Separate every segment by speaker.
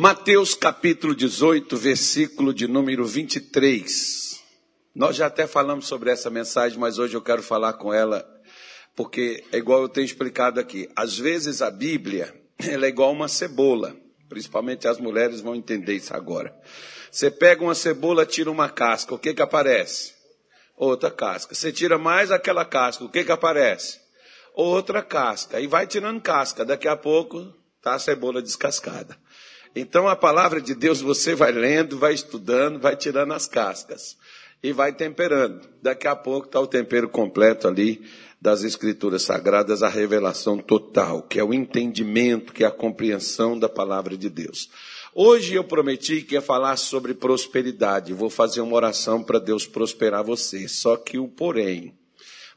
Speaker 1: Mateus capítulo 18, versículo de número 23. Nós já até falamos sobre essa mensagem, mas hoje eu quero falar com ela, porque é igual eu tenho explicado aqui. Às vezes a Bíblia, ela é igual uma cebola, principalmente as mulheres vão entender isso agora. Você pega uma cebola, tira uma casca, o que que aparece? Outra casca. Você tira mais aquela casca, o que que aparece? Outra casca. E vai tirando casca, daqui a pouco tá a cebola descascada. Então a palavra de Deus você vai lendo, vai estudando, vai tirando as cascas e vai temperando. Daqui a pouco está o tempero completo ali das Escrituras Sagradas, a revelação total, que é o entendimento, que é a compreensão da palavra de Deus. Hoje eu prometi que ia falar sobre prosperidade. Vou fazer uma oração para Deus prosperar você. Só que o porém,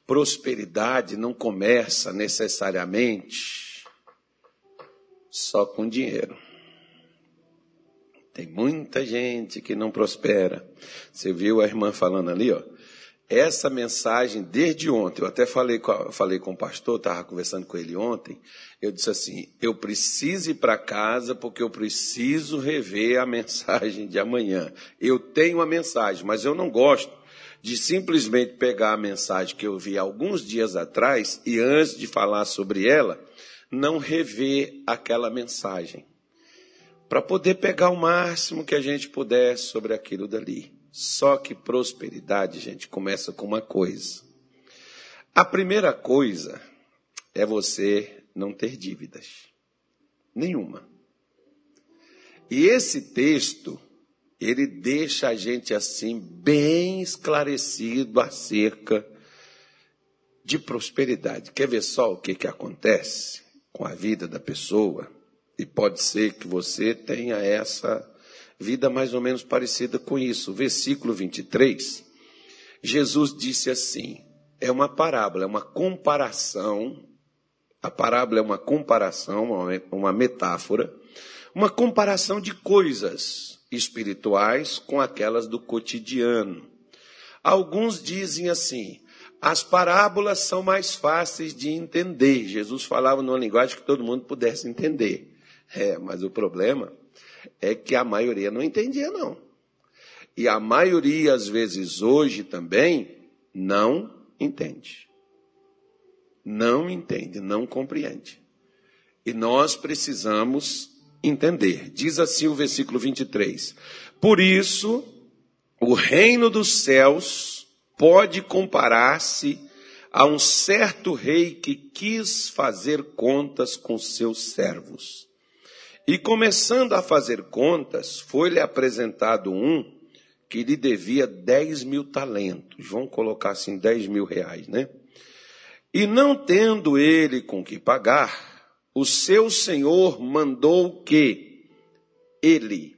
Speaker 1: prosperidade não começa necessariamente só com dinheiro. Tem muita gente que não prospera. Você viu a irmã falando ali, ó. Essa mensagem, desde ontem, eu até falei com, falei com o pastor, estava conversando com ele ontem, eu disse assim, eu preciso ir para casa porque eu preciso rever a mensagem de amanhã. Eu tenho a mensagem, mas eu não gosto de simplesmente pegar a mensagem que eu vi alguns dias atrás e antes de falar sobre ela, não rever aquela mensagem para poder pegar o máximo que a gente puder sobre aquilo dali. Só que prosperidade, gente, começa com uma coisa. A primeira coisa é você não ter dívidas. Nenhuma. E esse texto, ele deixa a gente assim bem esclarecido acerca de prosperidade. Quer ver só o que, que acontece com a vida da pessoa? E pode ser que você tenha essa vida mais ou menos parecida com isso. Versículo 23, Jesus disse assim: é uma parábola, é uma comparação. A parábola é uma comparação, uma metáfora, uma comparação de coisas espirituais com aquelas do cotidiano. Alguns dizem assim: as parábolas são mais fáceis de entender. Jesus falava numa linguagem que todo mundo pudesse entender. É, mas o problema é que a maioria não entendia, não. E a maioria, às vezes, hoje também, não entende. Não entende, não compreende. E nós precisamos entender. Diz assim o versículo 23. Por isso, o reino dos céus pode comparar-se a um certo rei que quis fazer contas com seus servos. E começando a fazer contas, foi-lhe apresentado um que lhe devia 10 mil talentos. Vamos colocar assim, 10 mil reais, né? E não tendo ele com que pagar, o seu senhor mandou que ele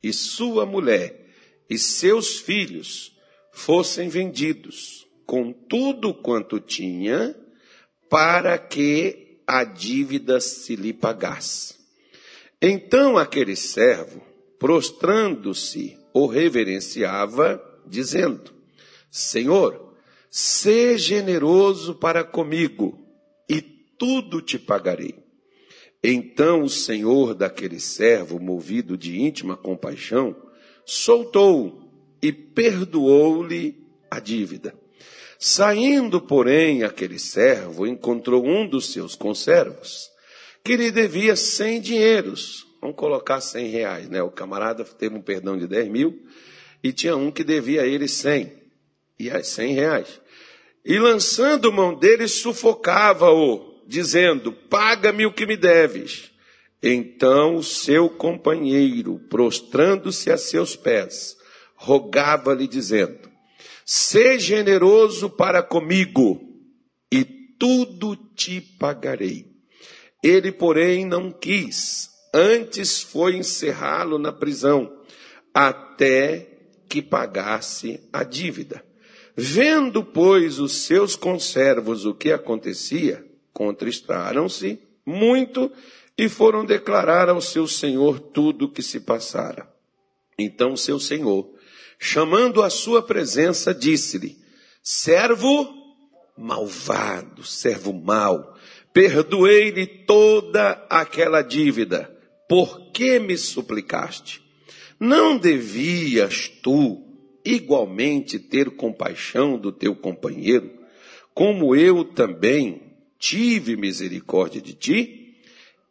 Speaker 1: e sua mulher e seus filhos fossem vendidos com tudo quanto tinha, para que a dívida se lhe pagasse. Então aquele servo, prostrando-se, o reverenciava, dizendo: Senhor, sê generoso para comigo, e tudo te pagarei. Então o senhor daquele servo, movido de íntima compaixão, soltou-o e perdoou-lhe a dívida. Saindo, porém, aquele servo encontrou um dos seus conservos que lhe devia 100 dinheiros. Vamos colocar 100 reais, né? O camarada teve um perdão de 10 mil e tinha um que devia a ele 100. E as 100 reais. E lançando mão dele, sufocava-o, dizendo: Paga-me o que me deves. Então o seu companheiro, prostrando-se a seus pés, rogava-lhe, dizendo: Sê generoso para comigo, e tudo te pagarei. Ele, porém, não quis, antes foi encerrá-lo na prisão, até que pagasse a dívida. Vendo, pois, os seus conservos o que acontecia, contristaram-se muito e foram declarar ao seu senhor tudo o que se passara. Então seu senhor, chamando a sua presença, disse-lhe: Servo malvado, servo mau, perdoei-lhe toda aquela dívida, por que me suplicaste? Não devias tu igualmente ter compaixão do teu companheiro, como eu também tive misericórdia de ti?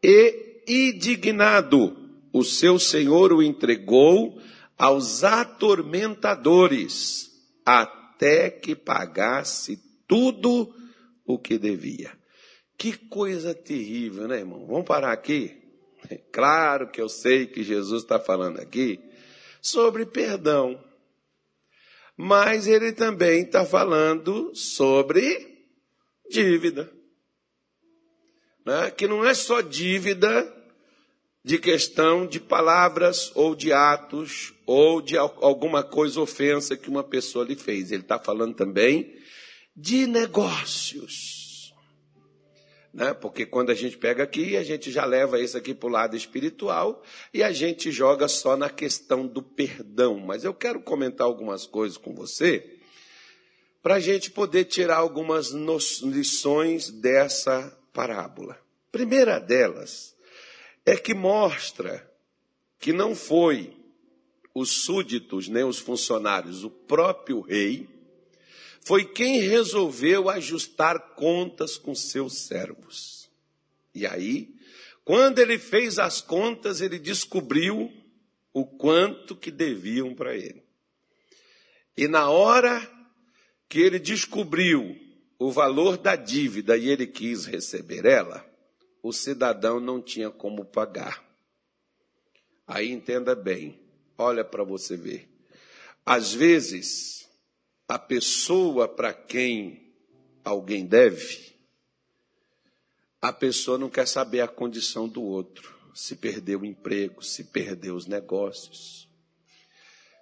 Speaker 1: E indignado, o seu senhor o entregou aos atormentadores, até que pagasse tudo o que devia. Que coisa terrível, né, irmão? Vamos parar aqui? Claro que eu sei que Jesus está falando aqui sobre perdão, mas ele também está falando sobre dívida. Né? Que não é só dívida de questão de palavras ou de atos ou de alguma coisa ofensa que uma pessoa lhe fez. Ele está falando também de negócios. Né? Porque quando a gente pega aqui, a gente já leva isso aqui para o lado espiritual e a gente joga só na questão do perdão. Mas eu quero comentar algumas coisas com você para a gente poder tirar algumas lições dessa parábola. Primeira delas é que mostra que não foi os súditos, nem os funcionários, o próprio rei, foi quem resolveu ajustar contas com seus servos. E aí, quando ele fez as contas, ele descobriu o quanto que deviam para ele. E na hora que ele descobriu o valor da dívida e ele quis receber ela, o cidadão não tinha como pagar. Aí entenda bem, olha para você ver. Às vezes, a pessoa para quem alguém deve, a pessoa não quer saber a condição do outro, se perdeu o emprego, se perdeu os negócios,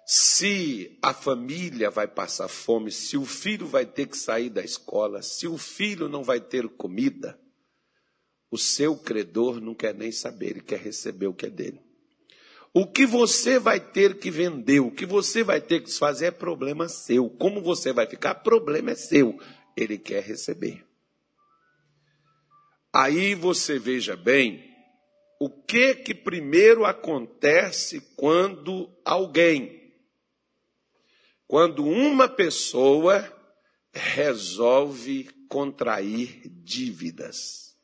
Speaker 1: se a família vai passar fome, se o filho vai ter que sair da escola, se o filho não vai ter comida, o seu credor não quer nem saber, ele quer receber o que é dele. O que você vai ter que vender, o que você vai ter que fazer é problema seu. Como você vai ficar, problema é seu. Ele quer receber. Aí você veja bem o que que primeiro acontece quando alguém, quando uma pessoa resolve contrair dívidas.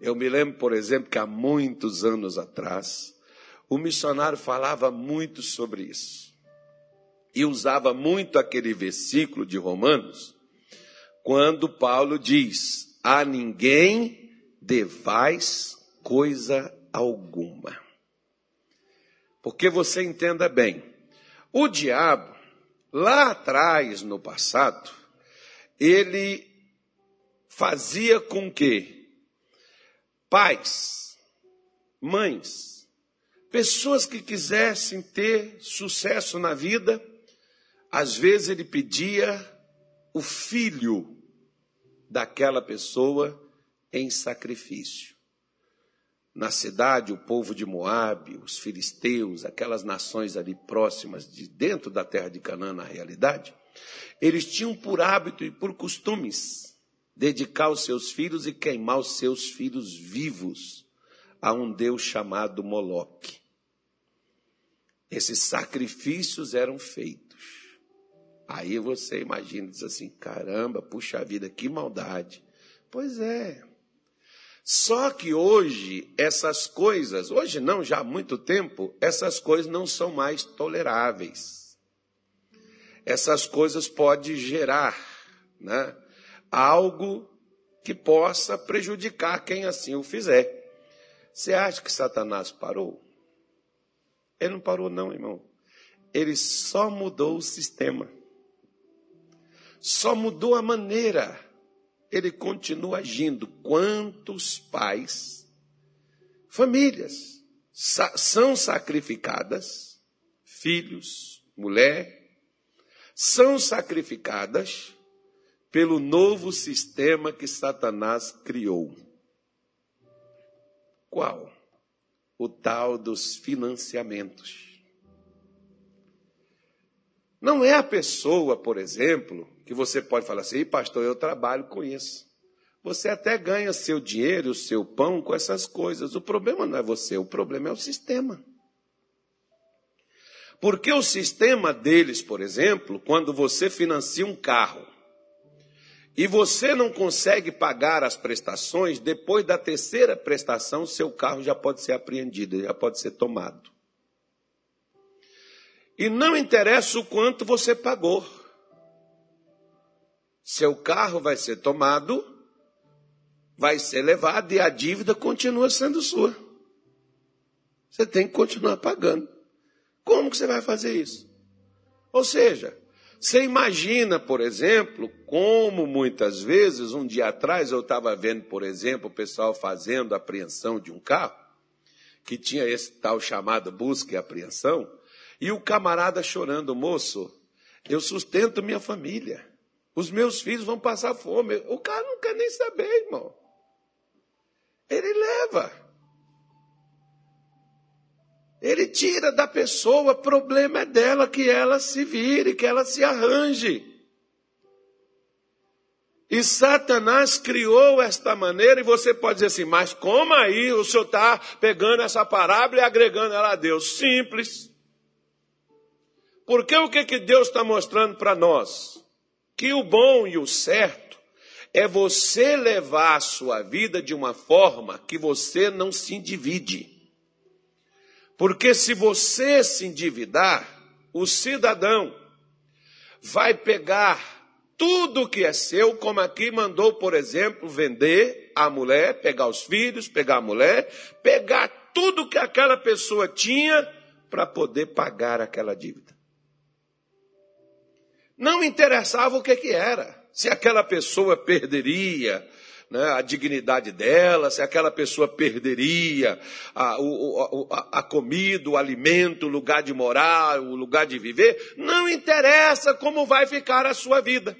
Speaker 1: Eu me lembro, por exemplo, que há muitos anos atrás, o missionário falava muito sobre isso. E usava muito aquele versículo de Romanos, quando Paulo diz: A ninguém devais coisa alguma. Porque você entenda bem, o diabo, lá atrás, no passado, ele fazia com que pais, mães, pessoas que quisessem ter sucesso na vida, às vezes ele pedia o filho daquela pessoa em sacrifício. Na cidade, o povo de Moabe, os filisteus, aquelas nações ali próximas de dentro da terra de Canaã, na realidade, eles tinham por hábito e por costumes dedicar os seus filhos e queimar os seus filhos vivos a um Deus chamado Moloque. Esses sacrifícios eram feitos. Aí você imagina, diz assim: caramba, puxa vida, que maldade. Pois é. Só que hoje essas coisas, hoje não, já há muito tempo, essas coisas não são mais toleráveis. Essas coisas podem gerar, né? algo que possa prejudicar quem assim o fizer. Você acha que Satanás parou? Ele não parou, não, irmão. Ele só mudou o sistema. Só mudou a maneira. Ele continua agindo. Quantos pais, famílias, sa são sacrificadas, filhos, mulher, são sacrificadas pelo novo sistema que Satanás criou. Qual? O tal dos financiamentos. Não é a pessoa, por exemplo, que você pode falar assim, pastor, eu trabalho com isso. Você até ganha seu dinheiro, o seu pão com essas coisas. O problema não é você, o problema é o sistema. Porque o sistema deles, por exemplo, quando você financia um carro e você não consegue pagar as prestações, depois da terceira prestação, seu carro já pode ser apreendido, já pode ser tomado. E não interessa o quanto você pagou. Seu carro vai ser tomado vai ser levado e a dívida continua sendo sua. Você tem que continuar pagando. Como que você vai fazer isso? Ou seja, você imagina, por exemplo, como muitas vezes, um dia atrás eu estava vendo, por exemplo, o pessoal fazendo apreensão de um carro, que tinha esse tal chamado busca e apreensão, e o camarada chorando, moço, eu sustento minha família. Os meus filhos vão passar fome. O cara não quer nem saber, irmão. Ele leva. Ele tira da pessoa, problema é dela, que ela se vire, que ela se arranje. E Satanás criou esta maneira, e você pode dizer assim, mas como aí o senhor está pegando essa parábola e agregando ela a Deus? Simples. Porque o que, que Deus está mostrando para nós? Que o bom e o certo é você levar a sua vida de uma forma que você não se endivide. Porque se você se endividar, o cidadão vai pegar tudo que é seu, como aqui mandou, por exemplo, vender a mulher, pegar os filhos, pegar a mulher, pegar tudo que aquela pessoa tinha para poder pagar aquela dívida. Não interessava o que, que era se aquela pessoa perderia né, a dignidade dela, se aquela pessoa perderia a, o, a, a comida, o alimento, o lugar de morar, o lugar de viver, não interessa como vai ficar a sua vida.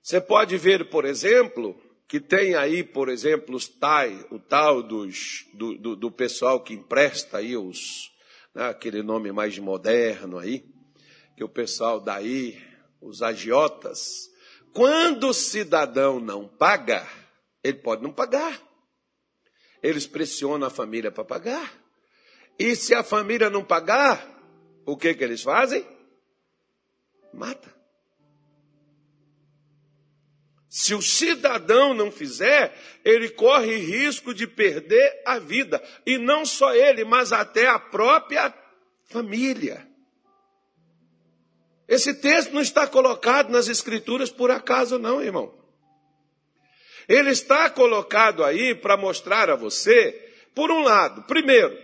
Speaker 1: Você pode ver, por exemplo, que tem aí, por exemplo, os tai, o tal dos, do, do, do pessoal que empresta aí os, né, aquele nome mais moderno aí, que o pessoal daí os agiotas, quando o cidadão não paga, ele pode não pagar. Eles pressionam a família para pagar. E se a família não pagar, o que, que eles fazem? Mata. Se o cidadão não fizer, ele corre risco de perder a vida. E não só ele, mas até a própria família. Esse texto não está colocado nas Escrituras por acaso, não, irmão. Ele está colocado aí para mostrar a você, por um lado, primeiro,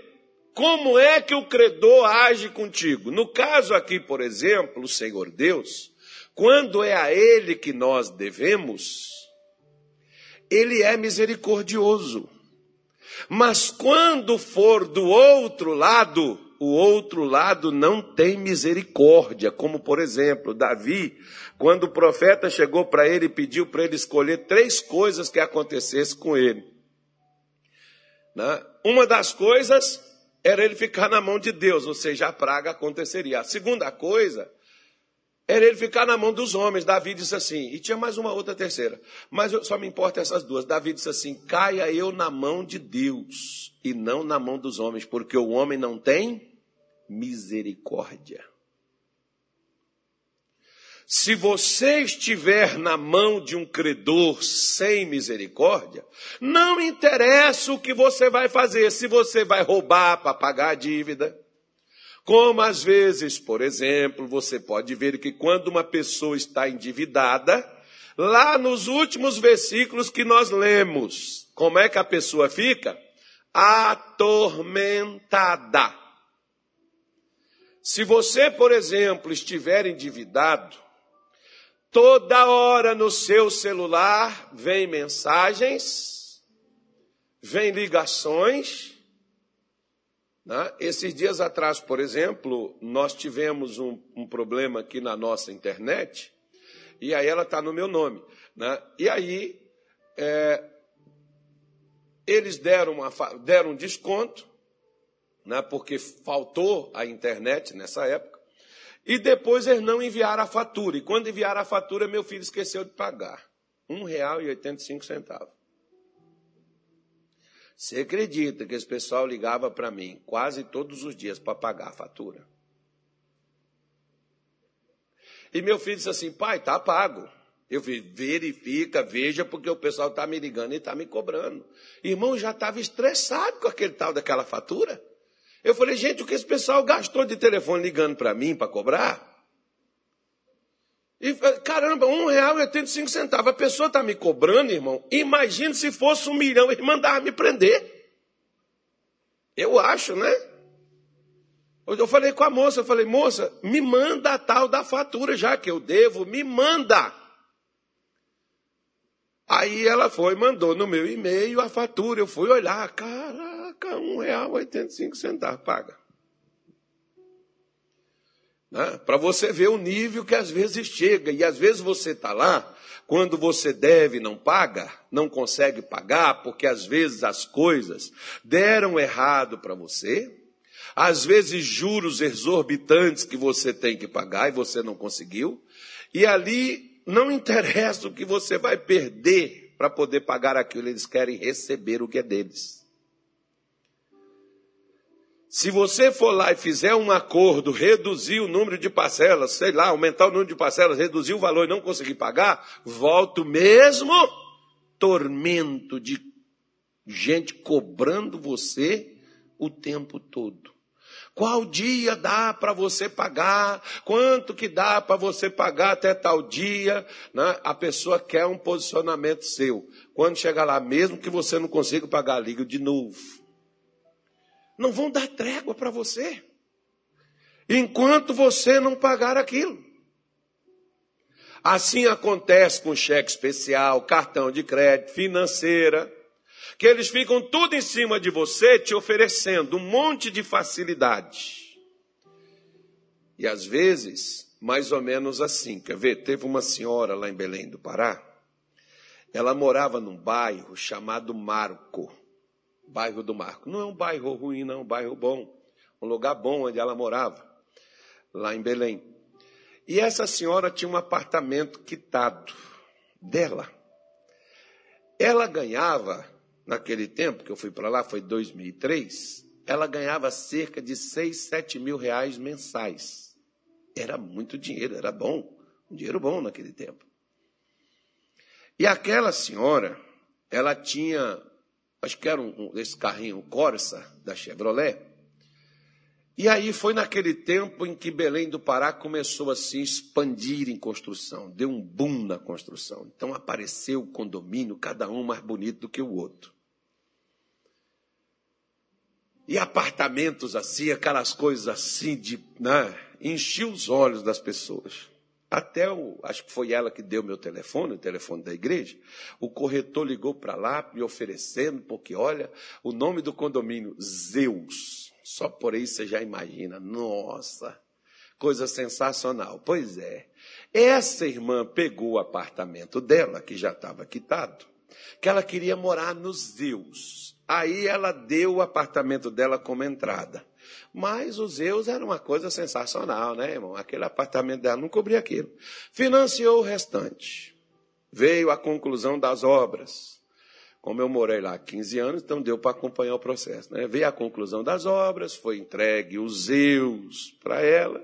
Speaker 1: como é que o credor age contigo. No caso aqui, por exemplo, o Senhor Deus, quando é a Ele que nós devemos, Ele é misericordioso. Mas quando for do outro lado, o outro lado não tem misericórdia, como por exemplo, Davi, quando o profeta chegou para ele e pediu para ele escolher três coisas que acontecesse com ele. Né? Uma das coisas era ele ficar na mão de Deus, ou seja, a praga aconteceria. A segunda coisa era ele ficar na mão dos homens. Davi disse assim, e tinha mais uma outra terceira, mas só me importa essas duas. Davi disse assim: caia eu na mão de Deus e não na mão dos homens, porque o homem não tem misericórdia. Se você estiver na mão de um credor sem misericórdia, não interessa o que você vai fazer, se você vai roubar para pagar a dívida. Como às vezes, por exemplo, você pode ver que quando uma pessoa está endividada, lá nos últimos versículos que nós lemos, como é que a pessoa fica? Atormentada. Se você, por exemplo, estiver endividado, toda hora no seu celular vem mensagens, vem ligações. Né? Esses dias atrás, por exemplo, nós tivemos um, um problema aqui na nossa internet, e aí ela está no meu nome. Né? E aí é, eles deram, uma, deram um desconto, né? porque faltou a internet nessa época, e depois eles não enviaram a fatura. E quando enviaram a fatura, meu filho esqueceu de pagar. R$ 1,85. Você acredita que esse pessoal ligava para mim quase todos os dias para pagar a fatura? E meu filho disse assim, pai, tá pago. Eu fiz, verifica, veja, porque o pessoal está me ligando e está me cobrando. Irmão, já estava estressado com aquele tal daquela fatura. Eu falei, gente, o que esse pessoal gastou de telefone ligando para mim para cobrar? E, caramba, um real e oitenta e cinco centavos. A pessoa está me cobrando, irmão. Imagina se fosse um milhão, ele mandava me prender. Eu acho, né? Eu falei com a moça, eu falei, moça, me manda a tal da fatura, já que eu devo, me manda. Aí ela foi, mandou no meu e-mail a fatura. Eu fui olhar, caraca, um real oitenta e cinco centavos, paga. Né? Para você ver o nível que às vezes chega. E às vezes você está lá, quando você deve não paga, não consegue pagar, porque às vezes as coisas deram errado para você. Às vezes juros exorbitantes que você tem que pagar e você não conseguiu. E ali não interessa o que você vai perder para poder pagar aquilo, eles querem receber o que é deles. Se você for lá e fizer um acordo, reduzir o número de parcelas, sei lá, aumentar o número de parcelas, reduzir o valor e não conseguir pagar, volta o mesmo tormento de gente cobrando você o tempo todo. Qual dia dá para você pagar? Quanto que dá para você pagar até tal dia? Né? A pessoa quer um posicionamento seu. Quando chegar lá, mesmo que você não consiga pagar, liga de novo. Não vão dar trégua para você. Enquanto você não pagar aquilo. Assim acontece com cheque especial, cartão de crédito, financeira que eles ficam tudo em cima de você, te oferecendo um monte de facilidade. E às vezes, mais ou menos assim, quer ver? Teve uma senhora lá em Belém do Pará, ela morava num bairro chamado Marco, bairro do Marco. Não é um bairro ruim, não, é um bairro bom, um lugar bom onde ela morava, lá em Belém. E essa senhora tinha um apartamento quitado dela. Ela ganhava naquele tempo que eu fui para lá, foi 2003, ela ganhava cerca de 6, 7 mil reais mensais. Era muito dinheiro, era bom, um dinheiro bom naquele tempo. E aquela senhora, ela tinha, acho que era um, esse carrinho Corsa da Chevrolet, e aí foi naquele tempo em que Belém do Pará começou a se expandir em construção, deu um boom na construção. Então apareceu o condomínio, cada um mais bonito do que o outro. E apartamentos assim, aquelas coisas assim, de, né, os olhos das pessoas. Até o, acho que foi ela que deu meu telefone, o telefone da igreja. O corretor ligou para lá me oferecendo, porque olha, o nome do condomínio, Zeus. Só por aí você já imagina, nossa, coisa sensacional. Pois é, essa irmã pegou o apartamento dela, que já estava quitado, que ela queria morar nos Zeus. Aí ela deu o apartamento dela como entrada. Mas os Zeus era uma coisa sensacional, né, irmão? Aquele apartamento dela não cobria aquilo. Financiou o restante. Veio a conclusão das obras. Como eu morei lá há 15 anos, então deu para acompanhar o processo. Né? Veio a conclusão das obras, foi entregue os Zeus para ela.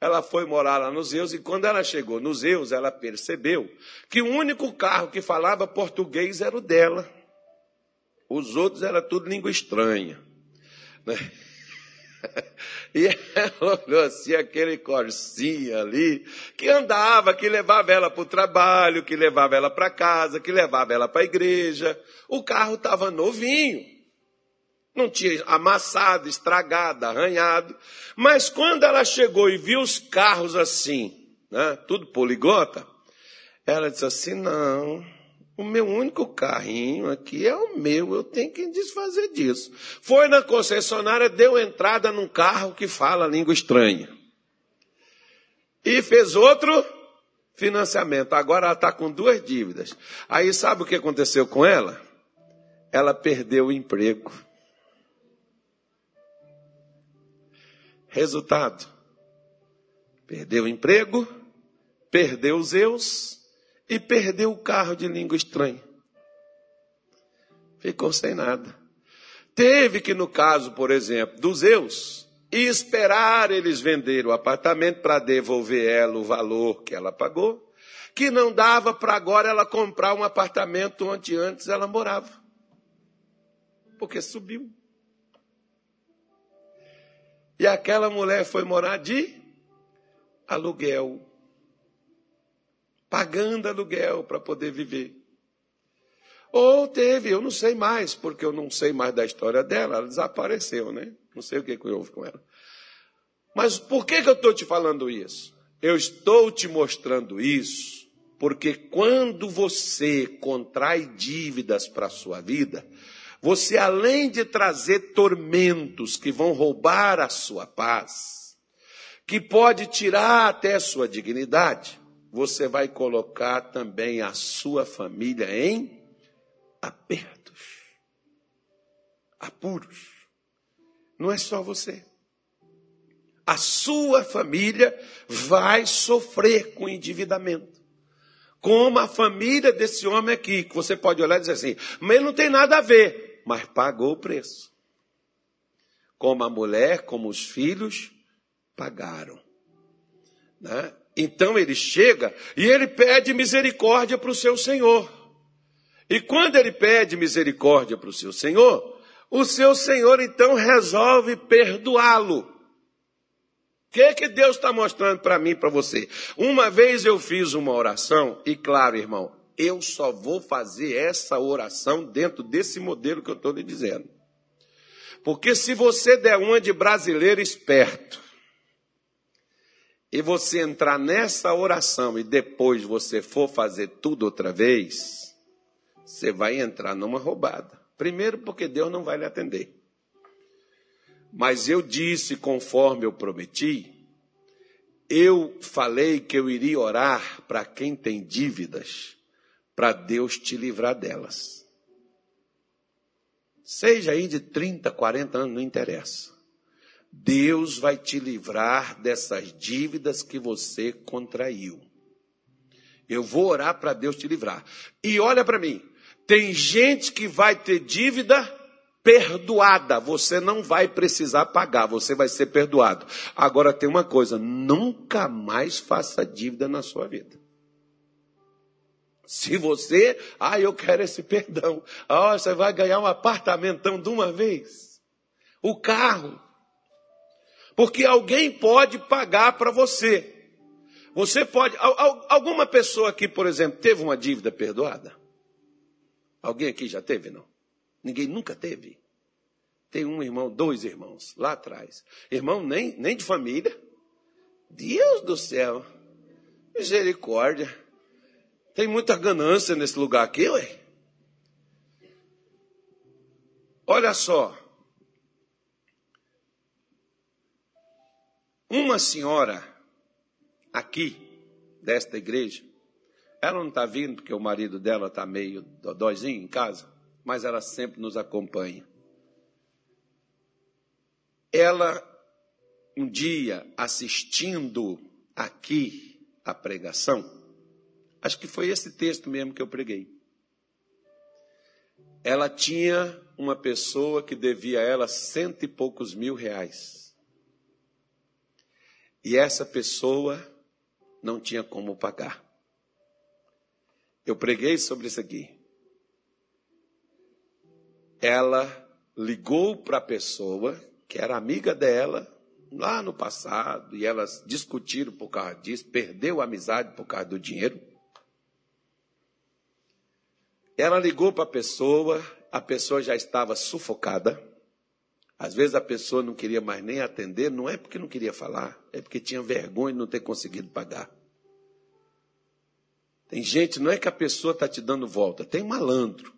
Speaker 1: Ela foi morar lá nos Zeus e quando ela chegou nos Zeus, ela percebeu que o único carro que falava português era o dela. Os outros era tudo língua estranha. Né? E ela olhou assim, aquele corsinha ali, que andava, que levava ela para o trabalho, que levava ela para casa, que levava ela para a igreja. O carro estava novinho. Não tinha amassado, estragado, arranhado. Mas quando ela chegou e viu os carros assim, né, tudo poliglota, ela disse assim: não, o meu único carrinho aqui é o meu, eu tenho que desfazer disso. Foi na concessionária, deu entrada num carro que fala língua estranha. E fez outro financiamento. Agora ela está com duas dívidas. Aí sabe o que aconteceu com ela? Ela perdeu o emprego. Resultado: perdeu o emprego, perdeu os eus e perdeu o carro de língua estranha. Ficou sem nada. Teve que, no caso, por exemplo, dos Zeus, esperar eles vender o apartamento para devolver ela o valor que ela pagou, que não dava para agora ela comprar um apartamento onde antes ela morava. Porque subiu. E aquela mulher foi morar de aluguel. Pagando aluguel para poder viver. Ou teve, eu não sei mais, porque eu não sei mais da história dela, ela desapareceu, né? Não sei o que, houve com ela. Mas por que, que eu estou te falando isso? Eu estou te mostrando isso porque quando você contrai dívidas para a sua vida, você além de trazer tormentos que vão roubar a sua paz, que pode tirar até a sua dignidade, você vai colocar também a sua família em apertos, apuros. Não é só você. A sua família vai sofrer com endividamento como a família desse homem aqui, que você pode olhar e dizer assim, mas ele não tem nada a ver, mas pagou o preço. Como a mulher, como os filhos pagaram. Né? Então ele chega e ele pede misericórdia para o seu Senhor. E quando ele pede misericórdia para o seu Senhor, o seu Senhor então resolve perdoá-lo. O que, que Deus está mostrando para mim para você? Uma vez eu fiz uma oração, e claro, irmão, eu só vou fazer essa oração dentro desse modelo que eu estou lhe dizendo. Porque se você der uma de brasileiro esperto, e você entrar nessa oração e depois você for fazer tudo outra vez, você vai entrar numa roubada. Primeiro, porque Deus não vai lhe atender. Mas eu disse, conforme eu prometi, eu falei que eu iria orar para quem tem dívidas, para Deus te livrar delas. Seja aí de 30, 40 anos, não interessa. Deus vai te livrar dessas dívidas que você contraiu. Eu vou orar para Deus te livrar. E olha para mim, tem gente que vai ter dívida perdoada. Você não vai precisar pagar, você vai ser perdoado. Agora tem uma coisa: nunca mais faça dívida na sua vida. Se você, ah, eu quero esse perdão, ah, você vai ganhar um apartamentão de uma vez, o carro, porque alguém pode pagar para você. Você pode, alguma pessoa aqui, por exemplo, teve uma dívida perdoada? Alguém aqui já teve, não? Ninguém nunca teve. Tem um irmão, dois irmãos, lá atrás. Irmão nem, nem de família. Deus do céu. Misericórdia. Tem muita ganância nesse lugar aqui, ué. Olha só. Uma senhora aqui, desta igreja, ela não está vindo porque o marido dela está meio dodóizinho em casa mas ela sempre nos acompanha. Ela, um dia, assistindo aqui a pregação, acho que foi esse texto mesmo que eu preguei. Ela tinha uma pessoa que devia a ela cento e poucos mil reais. E essa pessoa não tinha como pagar. Eu preguei sobre isso aqui ela ligou para a pessoa que era amiga dela lá no passado e elas discutiram por causa disso, perdeu a amizade por causa do dinheiro. Ela ligou para a pessoa, a pessoa já estava sufocada. Às vezes a pessoa não queria mais nem atender, não é porque não queria falar, é porque tinha vergonha de não ter conseguido pagar. Tem gente, não é que a pessoa está te dando volta, tem malandro.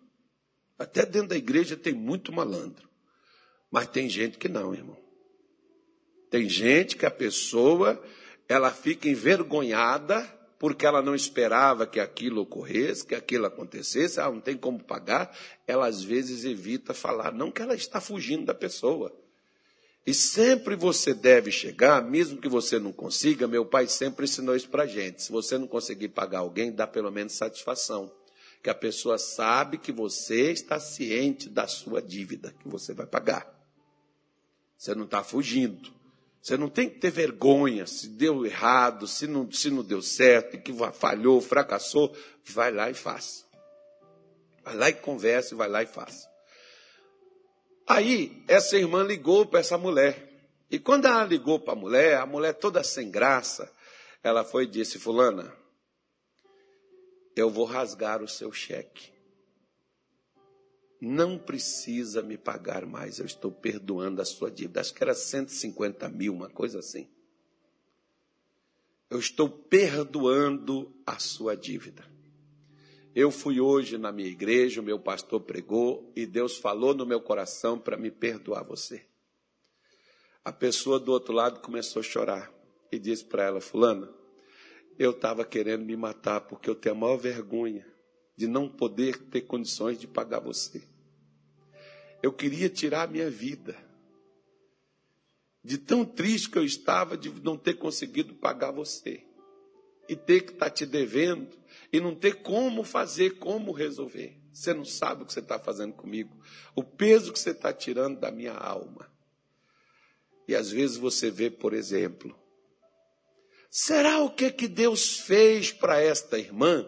Speaker 1: Até dentro da igreja tem muito malandro. Mas tem gente que não, irmão. Tem gente que a pessoa, ela fica envergonhada porque ela não esperava que aquilo ocorresse, que aquilo acontecesse, ela não tem como pagar, ela às vezes evita falar, não que ela está fugindo da pessoa. E sempre você deve chegar, mesmo que você não consiga, meu pai sempre ensinou isso para gente. Se você não conseguir pagar alguém, dá pelo menos satisfação. Que a pessoa sabe que você está ciente da sua dívida, que você vai pagar. Você não está fugindo. Você não tem que ter vergonha se deu errado, se não, se não deu certo, que falhou, fracassou. Vai lá e faça. Vai lá e converse, vai lá e faça. Aí, essa irmã ligou para essa mulher. E quando ela ligou para a mulher, a mulher toda sem graça, ela foi e disse: Fulana, eu vou rasgar o seu cheque. Não precisa me pagar mais, eu estou perdoando a sua dívida. Acho que era 150 mil, uma coisa assim. Eu estou perdoando a sua dívida. Eu fui hoje na minha igreja, o meu pastor pregou e Deus falou no meu coração para me perdoar você. A pessoa do outro lado começou a chorar e disse para ela: Fulana, eu estava querendo me matar porque eu tenho a maior vergonha de não poder ter condições de pagar você. Eu queria tirar a minha vida. De tão triste que eu estava de não ter conseguido pagar você e ter que estar tá te devendo e não ter como fazer, como resolver. Você não sabe o que você está fazendo comigo, o peso que você está tirando da minha alma. E às vezes você vê, por exemplo, será o que, que Deus fez para esta irmã?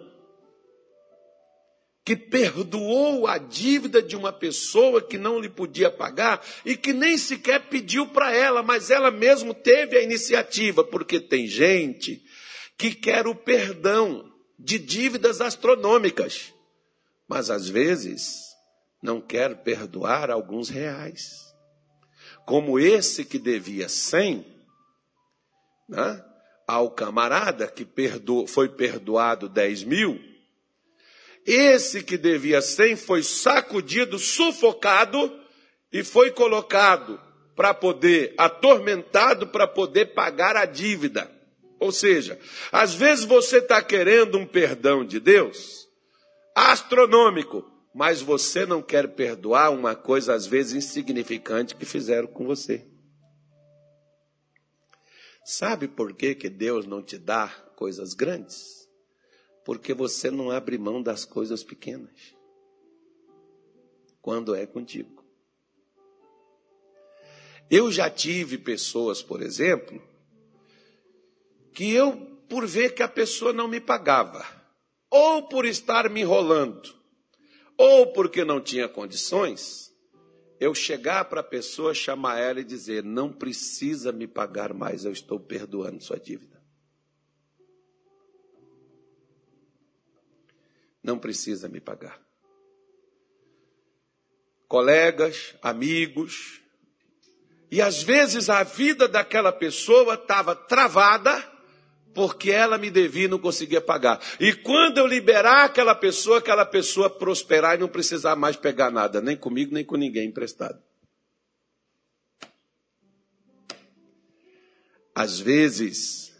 Speaker 1: Que perdoou a dívida de uma pessoa que não lhe podia pagar e que nem sequer pediu para ela, mas ela mesmo teve a iniciativa, porque tem gente que quer o perdão de dívidas astronômicas, mas às vezes não quer perdoar alguns reais. Como esse que devia cem, né? ao camarada que perdo, foi perdoado dez mil, esse que devia cem foi sacudido, sufocado e foi colocado para poder, atormentado para poder pagar a dívida. Ou seja, às vezes você está querendo um perdão de Deus astronômico, mas você não quer perdoar uma coisa às vezes insignificante que fizeram com você. Sabe por que, que Deus não te dá coisas grandes? Porque você não abre mão das coisas pequenas. Quando é contigo. Eu já tive pessoas, por exemplo, que eu, por ver que a pessoa não me pagava, ou por estar me enrolando, ou porque não tinha condições, eu chegar para a pessoa, chamar ela e dizer: não precisa me pagar mais, eu estou perdoando sua dívida. Não precisa me pagar. Colegas, amigos, e às vezes a vida daquela pessoa estava travada porque ela me devia e não conseguia pagar. E quando eu liberar aquela pessoa, aquela pessoa prosperar e não precisar mais pegar nada, nem comigo, nem com ninguém emprestado. Às vezes,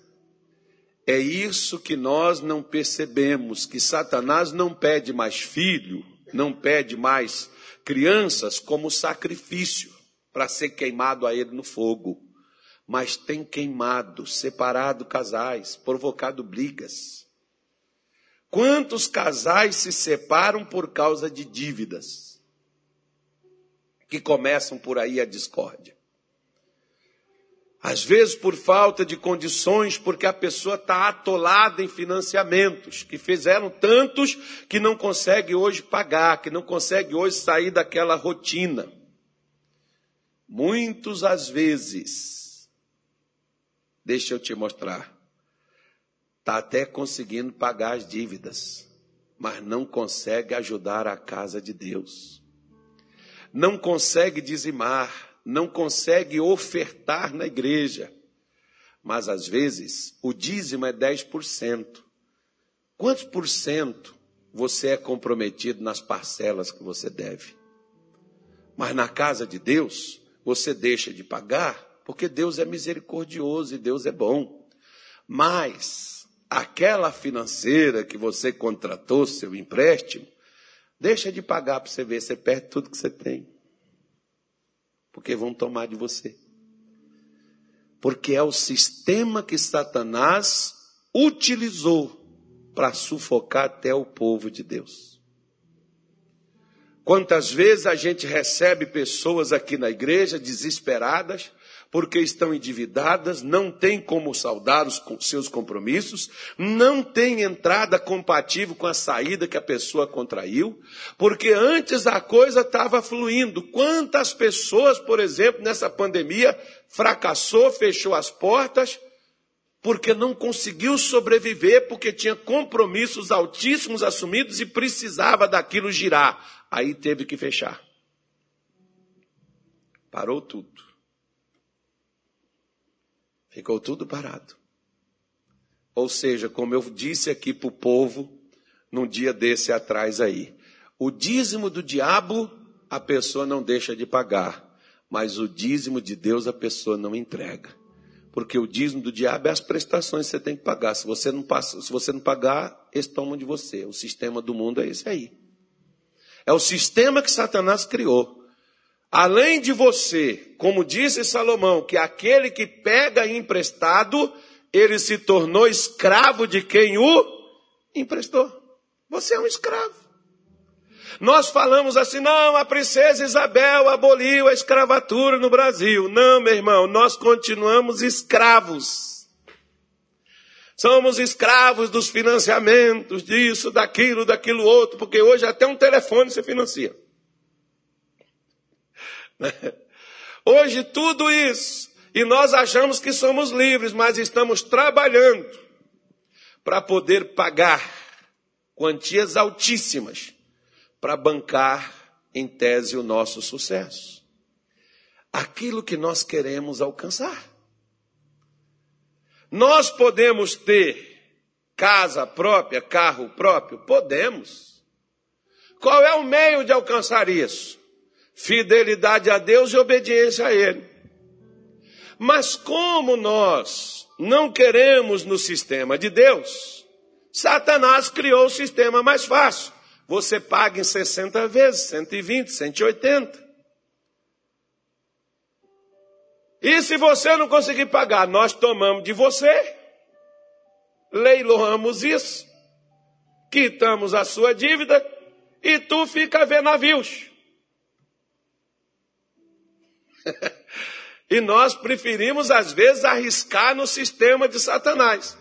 Speaker 1: é isso que nós não percebemos, que Satanás não pede mais filho, não pede mais crianças como sacrifício para ser queimado a ele no fogo mas tem queimado, separado casais, provocado brigas. Quantos casais se separam por causa de dívidas? Que começam por aí a discórdia. Às vezes por falta de condições, porque a pessoa está atolada em financiamentos, que fizeram tantos que não consegue hoje pagar, que não consegue hoje sair daquela rotina. Muitos, às vezes, Deixa eu te mostrar. Está até conseguindo pagar as dívidas, mas não consegue ajudar a casa de Deus. Não consegue dizimar, não consegue ofertar na igreja. Mas às vezes o dízimo é 10%. Quantos por cento você é comprometido nas parcelas que você deve? Mas na casa de Deus, você deixa de pagar porque Deus é misericordioso e Deus é bom. Mas aquela financeira que você contratou, seu empréstimo, deixa de pagar para você ver, você perde tudo que você tem. Porque vão tomar de você. Porque é o sistema que Satanás utilizou para sufocar até o povo de Deus. Quantas vezes a gente recebe pessoas aqui na igreja desesperadas, porque estão endividadas, não tem como saldar os seus compromissos, não tem entrada compatível com a saída que a pessoa contraiu, porque antes a coisa estava fluindo. Quantas pessoas, por exemplo, nessa pandemia, fracassou, fechou as portas, porque não conseguiu sobreviver, porque tinha compromissos altíssimos assumidos e precisava daquilo girar. Aí teve que fechar. Parou tudo. Ficou tudo parado. Ou seja, como eu disse aqui para o povo, num dia desse atrás aí, o dízimo do diabo a pessoa não deixa de pagar, mas o dízimo de Deus a pessoa não entrega. Porque o dízimo do diabo é as prestações que você tem que pagar. Se você não, passa, se você não pagar, eles tomam de você. O sistema do mundo é esse aí. É o sistema que Satanás criou. Além de você, como disse Salomão, que aquele que pega emprestado, ele se tornou escravo de quem o emprestou. Você é um escravo. Nós falamos assim, não, a princesa Isabel aboliu a escravatura no Brasil. Não, meu irmão, nós continuamos escravos. Somos escravos dos financiamentos, disso, daquilo, daquilo outro, porque hoje até um telefone se financia. Hoje tudo isso, e nós achamos que somos livres, mas estamos trabalhando para poder pagar quantias altíssimas para bancar em tese o nosso sucesso. Aquilo que nós queremos alcançar. Nós podemos ter casa própria, carro próprio? Podemos. Qual é o meio de alcançar isso? Fidelidade a Deus e obediência a Ele. Mas como nós não queremos no sistema de Deus, Satanás criou o sistema mais fácil. Você paga em 60 vezes, 120, 180. E se você não conseguir pagar, nós tomamos de você, leiloamos isso, quitamos a sua dívida e tu fica a ver navios. e nós preferimos, às vezes, arriscar no sistema de Satanás.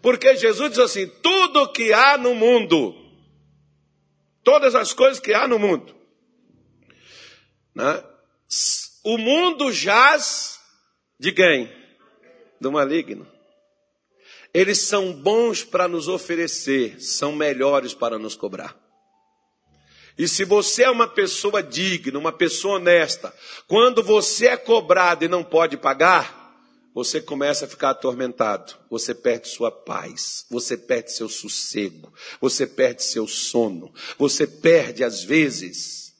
Speaker 1: Porque Jesus diz assim: tudo que há no mundo, todas as coisas que há no mundo, né? o mundo jaz de quem? Do maligno. Eles são bons para nos oferecer, são melhores para nos cobrar. E se você é uma pessoa digna, uma pessoa honesta, quando você é cobrado e não pode pagar, você começa a ficar atormentado, você perde sua paz, você perde seu sossego, você perde seu sono, você perde, às vezes,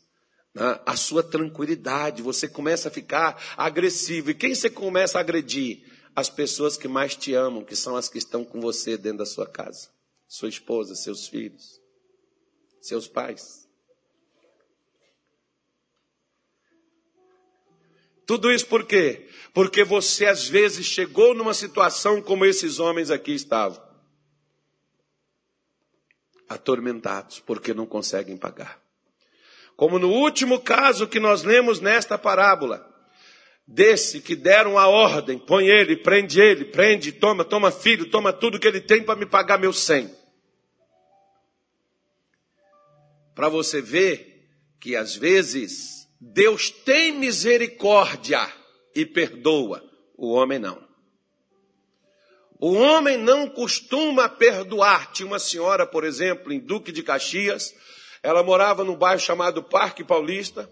Speaker 1: né, a sua tranquilidade, você começa a ficar agressivo. E quem você começa a agredir? As pessoas que mais te amam, que são as que estão com você dentro da sua casa: sua esposa, seus filhos, seus pais. Tudo isso por quê? Porque você às vezes chegou numa situação como esses homens aqui estavam. Atormentados porque não conseguem pagar. Como no último caso que nós lemos nesta parábola, desse que deram a ordem, põe ele, prende ele, prende, toma, toma filho, toma tudo que ele tem para me pagar meu cem. Para você ver que às vezes Deus tem misericórdia e perdoa, o homem não. O homem não costuma perdoar. Tinha uma senhora, por exemplo, em Duque de Caxias, ela morava num bairro chamado Parque Paulista.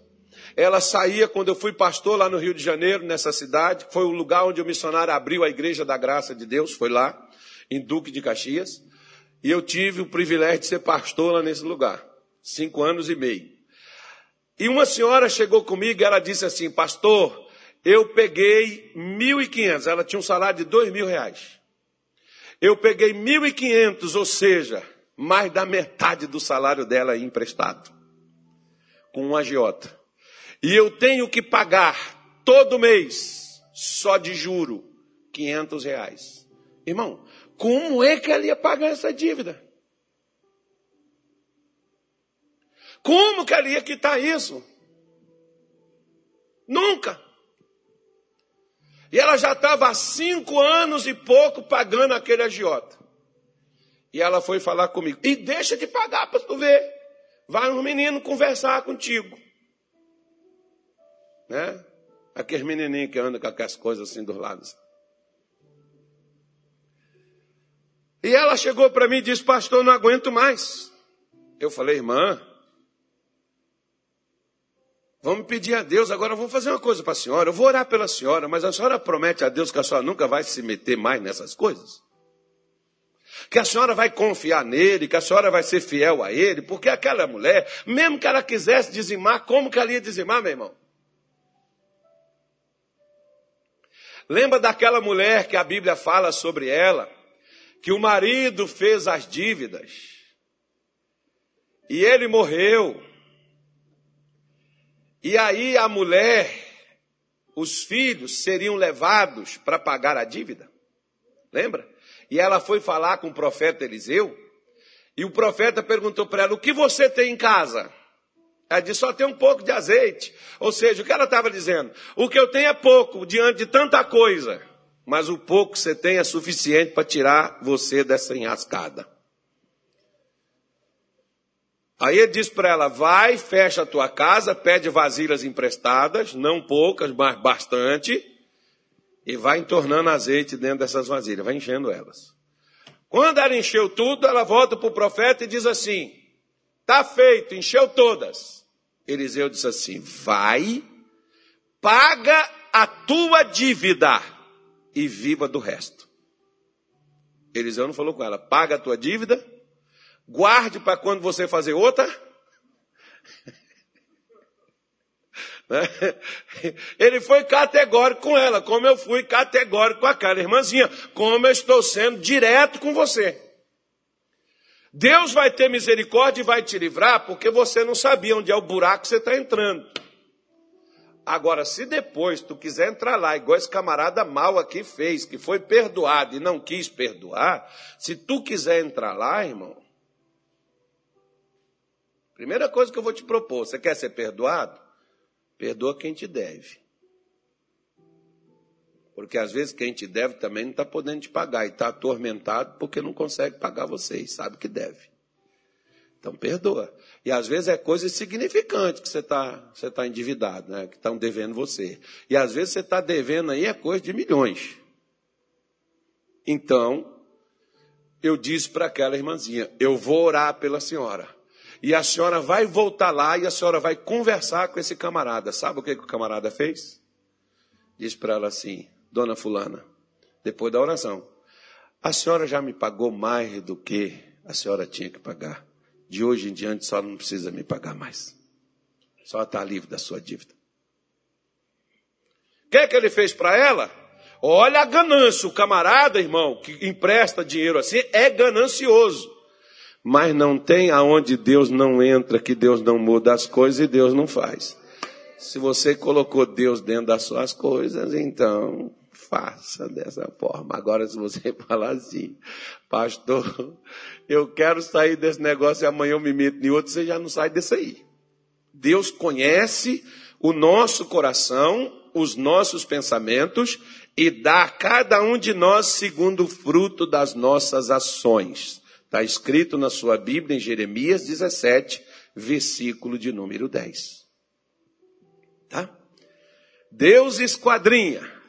Speaker 1: Ela saía quando eu fui pastor lá no Rio de Janeiro, nessa cidade. Foi o lugar onde o missionário abriu a Igreja da Graça de Deus, foi lá, em Duque de Caxias. E eu tive o privilégio de ser pastor lá nesse lugar. Cinco anos e meio. E uma senhora chegou comigo e ela disse assim, pastor, eu peguei mil e quinhentos, ela tinha um salário de dois mil reais. Eu peguei mil e quinhentos, ou seja, mais da metade do salário dela emprestado, com um agiota. E eu tenho que pagar todo mês só de juro, 500 reais. Irmão, como é que ela ia pagar essa dívida? Como que ela ia quitar isso? Nunca. E ela já estava há cinco anos e pouco pagando aquele agiota. E ela foi falar comigo. E deixa de pagar para tu ver. Vai um menino conversar contigo. Né? Aqueles menininhos que andam com aquelas coisas assim dos lados. E ela chegou para mim e disse, pastor, não aguento mais. Eu falei, irmã, vamos pedir a Deus, agora vou fazer uma coisa para a senhora, eu vou orar pela senhora, mas a senhora promete a Deus que a senhora nunca vai se meter mais nessas coisas? Que a senhora vai confiar nele, que a senhora vai ser fiel a ele, porque aquela mulher, mesmo que ela quisesse dizimar, como que ela ia dizimar, meu irmão? Lembra daquela mulher que a Bíblia fala sobre ela, que o marido fez as dívidas e ele morreu. E aí a mulher, os filhos seriam levados para pagar a dívida. Lembra? E ela foi falar com o profeta Eliseu. E o profeta perguntou para ela: O que você tem em casa? Ela disse, só tem um pouco de azeite. Ou seja, o que ela estava dizendo? O que eu tenho é pouco, diante de tanta coisa. Mas o pouco que você tem é suficiente para tirar você dessa enrascada. Aí ele disse para ela: vai, fecha a tua casa, pede vasilhas emprestadas, não poucas, mas bastante, e vai entornando azeite dentro dessas vasilhas, vai enchendo elas. Quando ela encheu tudo, ela volta para o profeta e diz assim: está feito, encheu todas. Eliseu disse assim: Vai, paga a tua dívida e viva do resto. Eliseu não falou com ela: Paga a tua dívida, guarde para quando você fazer outra. Né? Ele foi categórico com ela, como eu fui categórico com aquela irmãzinha, como eu estou sendo direto com você. Deus vai ter misericórdia e vai te livrar porque você não sabia onde é o buraco que você está entrando. Agora, se depois tu quiser entrar lá, igual esse camarada mal aqui fez, que foi perdoado e não quis perdoar, se tu quiser entrar lá, irmão, primeira coisa que eu vou te propor, você quer ser perdoado? Perdoa quem te deve. Porque às vezes quem te deve também não está podendo te pagar e está atormentado porque não consegue pagar vocês, sabe que deve. Então perdoa. E às vezes é coisa insignificante que você está você tá endividado, né? que estão devendo você. E às vezes você está devendo aí é coisa de milhões. Então, eu disse para aquela irmãzinha: eu vou orar pela senhora. E a senhora vai voltar lá e a senhora vai conversar com esse camarada. Sabe o que, que o camarada fez? Disse para ela assim: dona Fulana, depois da oração, a senhora já me pagou mais do que a senhora tinha que pagar. De hoje em diante, senhora não precisa me pagar mais. Senhora está livre da sua dívida. O que, é que ele fez para ela? Olha a ganância. O camarada, irmão, que empresta dinheiro assim, é ganancioso. Mas não tem aonde Deus não entra, que Deus não muda as coisas e Deus não faz. Se você colocou Deus dentro das suas coisas, então faça dessa forma. Agora, se você falar assim, pastor, eu quero sair desse negócio e amanhã eu me meto em outro, você já não sai desse aí. Deus conhece o nosso coração, os nossos pensamentos e dá a cada um de nós segundo o fruto das nossas ações. Está escrito na sua Bíblia em Jeremias 17, versículo de número 10. Tá? Deus esquadrinha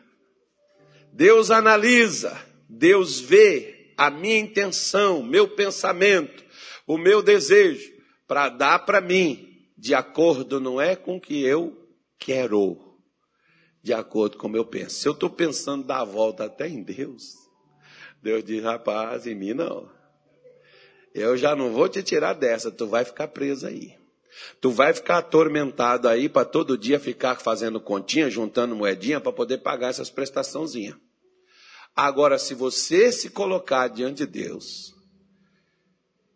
Speaker 1: Deus analisa, Deus vê a minha intenção, meu pensamento, o meu desejo, para dar para mim, de acordo não é com o que eu quero, de acordo com o eu penso. Se eu estou pensando dar a volta até em Deus, Deus diz, rapaz, em mim não. Eu já não vou te tirar dessa, tu vai ficar preso aí. Tu vai ficar atormentado aí para todo dia ficar fazendo continha, juntando moedinha para poder pagar essas prestaçãozinhas. Agora, se você se colocar diante de Deus,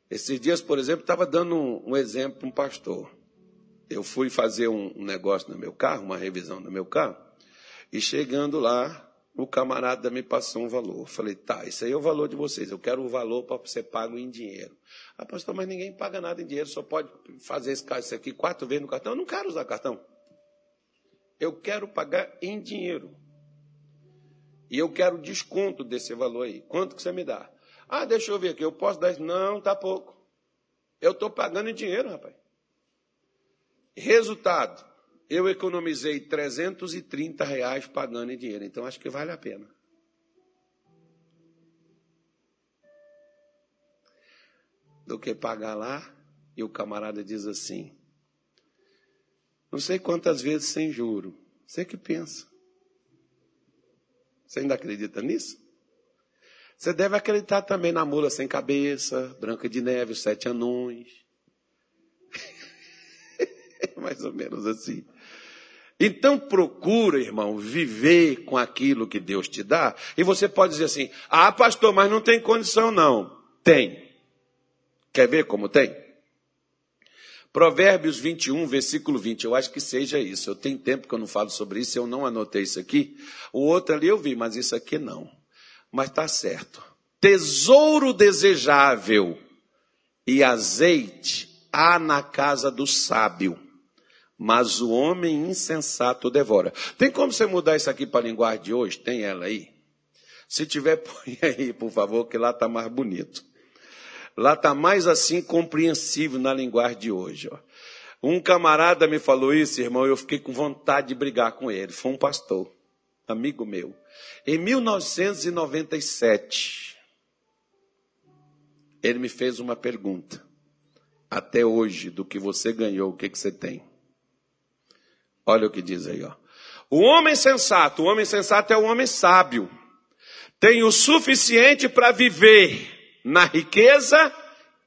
Speaker 1: esses dias, por exemplo, estava dando um, exemplo para um pastor. Eu fui fazer um, um negócio no meu carro, uma revisão no meu carro, E chegando lá, o camarada me passou um valor. Falei, tá, isso aí é o valor de vocês. Eu quero o valor para ser pago em dinheiro. Ah, pastor, mas ninguém paga nada em dinheiro, só pode fazer esse isso aqui quatro vezes no cartão. Eu não quero usar cartão. Eu quero pagar em dinheiro. E eu quero desconto desse valor aí. Quanto que você me dá? Ah, deixa eu ver aqui, eu posso dar isso? Não, tá pouco. Eu estou pagando em dinheiro, rapaz. Resultado, eu economizei 330 reais pagando em dinheiro, então acho que vale a pena. Do que pagar lá e o camarada diz assim: não sei quantas vezes sem juro. Você que pensa. Você ainda acredita nisso? Você deve acreditar também na mula sem cabeça, Branca de Neve, os sete anões. Mais ou menos assim. Então procura, irmão, viver com aquilo que Deus te dá. E você pode dizer assim: ah, pastor, mas não tem condição, não. Tem. Quer ver como tem? Provérbios 21, versículo 20. Eu acho que seja isso. Eu tenho tempo que eu não falo sobre isso, eu não anotei isso aqui. O outro ali eu vi, mas isso aqui não. Mas está certo. Tesouro desejável e azeite há na casa do sábio mas o homem insensato devora. Tem como você mudar isso aqui para a linguagem de hoje? Tem ela aí? Se tiver, põe aí, por favor, que lá está mais bonito. Lá está mais assim compreensível na linguagem de hoje. Ó. Um camarada me falou isso, irmão, eu fiquei com vontade de brigar com ele. Foi um pastor, amigo meu. Em 1997, ele me fez uma pergunta. Até hoje, do que você ganhou, o que, que você tem? Olha o que diz aí, ó. O homem sensato, o homem sensato é o homem sábio. Tem o suficiente para viver na riqueza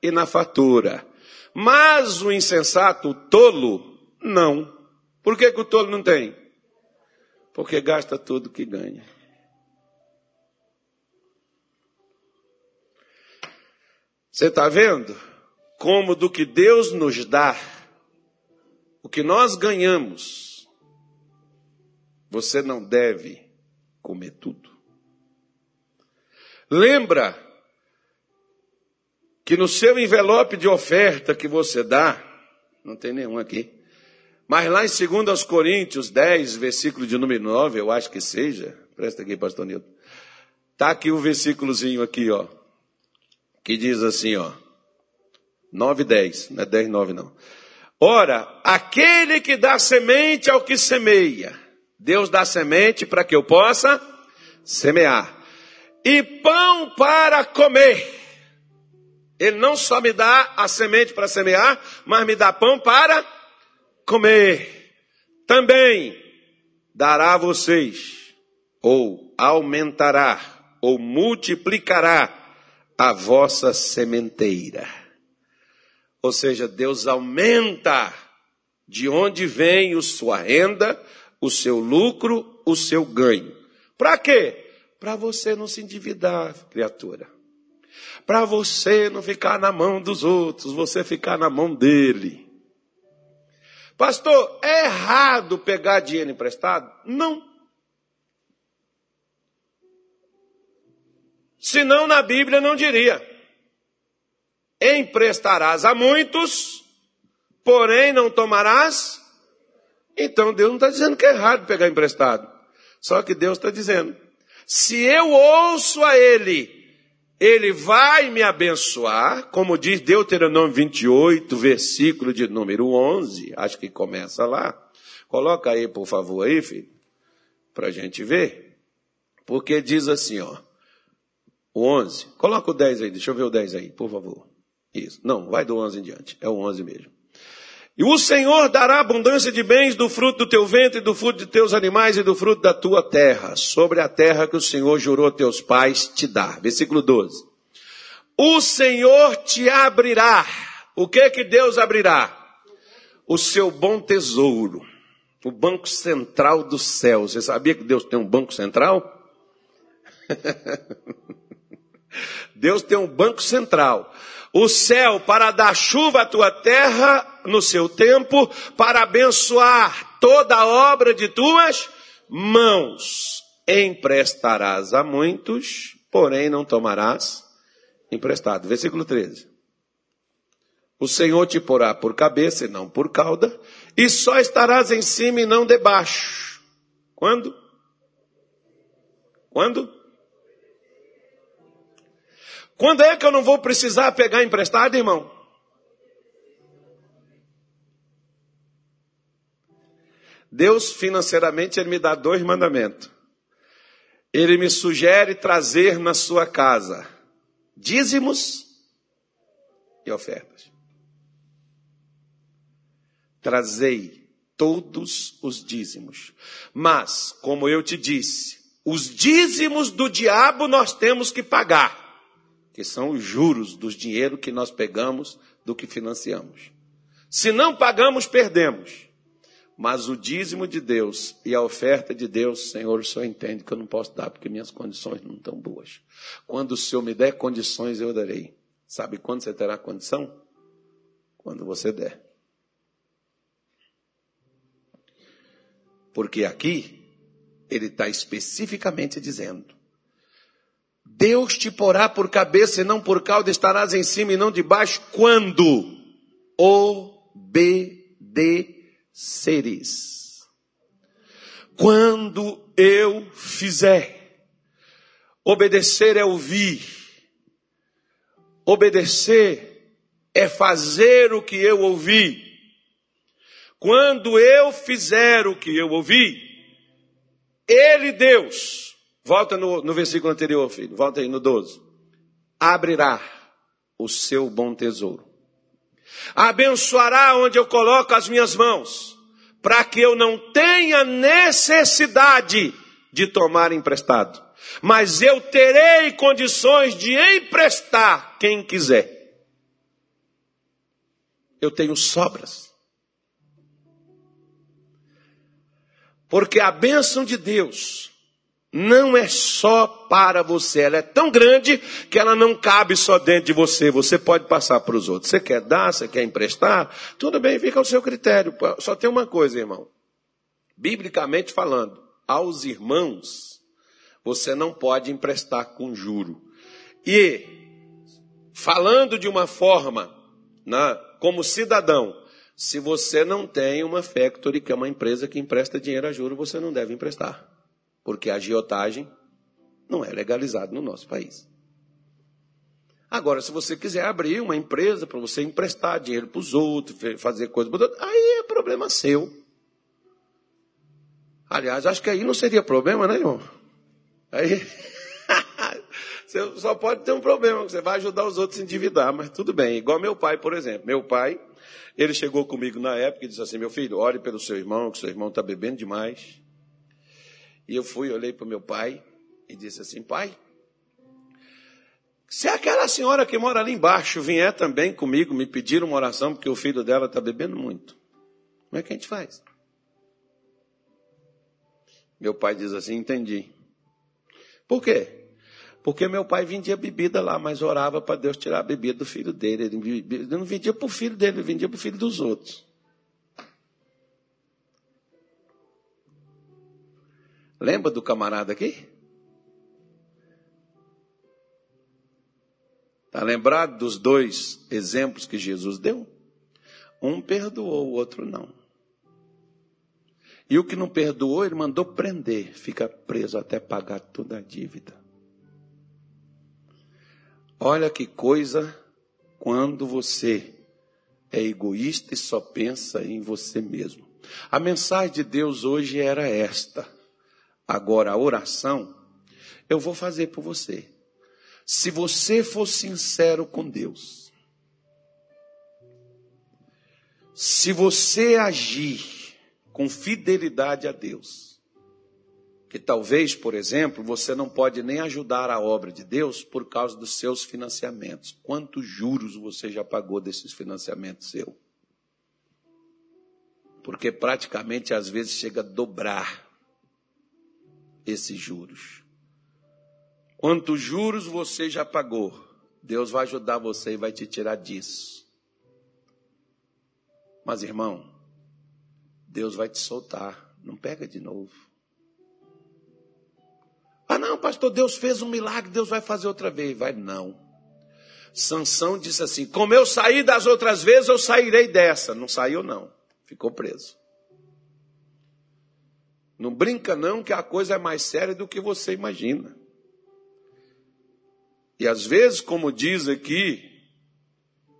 Speaker 1: e na fatura. Mas o insensato, o tolo, não. Por que, que o tolo não tem? Porque gasta tudo que ganha. Você está vendo? Como do que Deus nos dá, o que nós ganhamos, você não deve comer tudo. Lembra que no seu envelope de oferta que você dá, não tem nenhum aqui, mas lá em 2 Coríntios 10, versículo de número 9, eu acho que seja, presta aqui, pastor Nilton, está aqui um versículozinho aqui, ó, que diz assim, ó, 9 10, não é 10, 9 não. Ora, aquele que dá semente ao que semeia, Deus dá semente para que eu possa semear. E pão para comer. Ele não só me dá a semente para semear, mas me dá pão para comer. Também dará a vocês, ou aumentará, ou multiplicará a vossa sementeira. Ou seja, Deus aumenta de onde vem a sua renda, o seu lucro, o seu ganho. Para quê? Para você não se endividar, criatura. Para você não ficar na mão dos outros, você ficar na mão dele. Pastor, é errado pegar dinheiro emprestado? Não. Senão na Bíblia não diria: emprestarás a muitos, porém não tomarás então Deus não está dizendo que é errado pegar emprestado. Só que Deus está dizendo: se eu ouço a Ele, Ele vai me abençoar, como diz Deuteronômio 28, versículo de número 11, acho que começa lá. Coloca aí, por favor, aí, filho, para a gente ver. Porque diz assim, ó, o 11. Coloca o 10 aí, deixa eu ver o 10 aí, por favor. Isso. Não, vai do 11 em diante. É o 11 mesmo. E o Senhor dará abundância de bens do fruto do teu ventre, do fruto de teus animais e do fruto da tua terra, sobre a terra que o Senhor jurou a teus pais te dar. Versículo 12. O Senhor te abrirá. O que que Deus abrirá? O seu bom tesouro. O banco central do céu. Você sabia que Deus tem um banco central? Deus tem um banco central o céu para dar chuva à tua terra no seu tempo, para abençoar toda a obra de tuas mãos emprestarás a muitos, porém não tomarás emprestado. Versículo 13. O Senhor te porá por cabeça e não por cauda, e só estarás em cima e não debaixo. Quando? Quando? Quando é que eu não vou precisar pegar emprestado, irmão? Deus financeiramente ele me dá dois mandamentos. Ele me sugere trazer na sua casa dízimos e ofertas. Trazei todos os dízimos. Mas, como eu te disse, os dízimos do diabo nós temos que pagar, que são os juros dos dinheiro que nós pegamos do que financiamos. Se não pagamos, perdemos. Mas o dízimo de Deus e a oferta de Deus, Senhor, o Senhor entende que eu não posso dar porque minhas condições não estão boas. Quando o Senhor me der condições, eu darei. Sabe quando você terá condição? Quando você der. Porque aqui, ele está especificamente dizendo: Deus te porá por cabeça e não por cauda, estarás em cima e não debaixo, quando obedecer seres. Quando eu fizer, obedecer é ouvir, obedecer é fazer o que eu ouvi. Quando eu fizer o que eu ouvi, Ele, Deus, volta no, no versículo anterior, filho, volta aí no 12, abrirá o seu bom tesouro abençoará onde eu coloco as minhas mãos, para que eu não tenha necessidade de tomar emprestado, mas eu terei condições de emprestar quem quiser. Eu tenho sobras. Porque a bênção de Deus não é só para você, ela é tão grande que ela não cabe só dentro de você, você pode passar para os outros. Você quer dar, você quer emprestar, tudo bem, fica ao seu critério. Só tem uma coisa, irmão. Biblicamente falando, aos irmãos, você não pode emprestar com juro. E, falando de uma forma, né, como cidadão, se você não tem uma factory, que é uma empresa que empresta dinheiro a juro, você não deve emprestar porque a agiotagem não é legalizada no nosso país. Agora, se você quiser abrir uma empresa para você emprestar dinheiro para os outros, fazer coisas aí é problema seu. Aliás, acho que aí não seria problema, né, irmão? Aí você só pode ter um problema, você vai ajudar os outros a endividar, mas tudo bem. Igual meu pai, por exemplo. Meu pai, ele chegou comigo na época e disse assim: Meu filho, ore pelo seu irmão, que seu irmão está bebendo demais. E eu fui, olhei para o meu pai e disse assim: Pai, se aquela senhora que mora ali embaixo vier também comigo me pedir uma oração porque o filho dela está bebendo muito, como é que a gente faz? Meu pai diz assim: Entendi. Por quê? Porque meu pai vendia bebida lá, mas orava para Deus tirar a bebida do filho dele. Ele não vendia para o filho dele, ele vendia para o filho dos outros. Lembra do camarada aqui? Está lembrado dos dois exemplos que Jesus deu? Um perdoou, o outro não. E o que não perdoou, ele mandou prender, fica preso até pagar toda a dívida. Olha que coisa quando você é egoísta e só pensa em você mesmo. A mensagem de Deus hoje era esta. Agora, a oração, eu vou fazer por você. Se você for sincero com Deus, se você agir com fidelidade a Deus, que talvez, por exemplo, você não pode nem ajudar a obra de Deus por causa dos seus financiamentos. Quantos juros você já pagou desses financiamentos seu? Porque praticamente às vezes chega a dobrar esses juros. Quantos juros você já pagou? Deus vai ajudar você e vai te tirar disso. Mas, irmão, Deus vai te soltar. Não pega de novo. Ah, não, pastor, Deus fez um milagre, Deus vai fazer outra vez. Vai, não. Sansão disse assim: Como eu saí das outras vezes, eu sairei dessa. Não saiu, não. Ficou preso. Não brinca, não, que a coisa é mais séria do que você imagina. E às vezes, como diz aqui,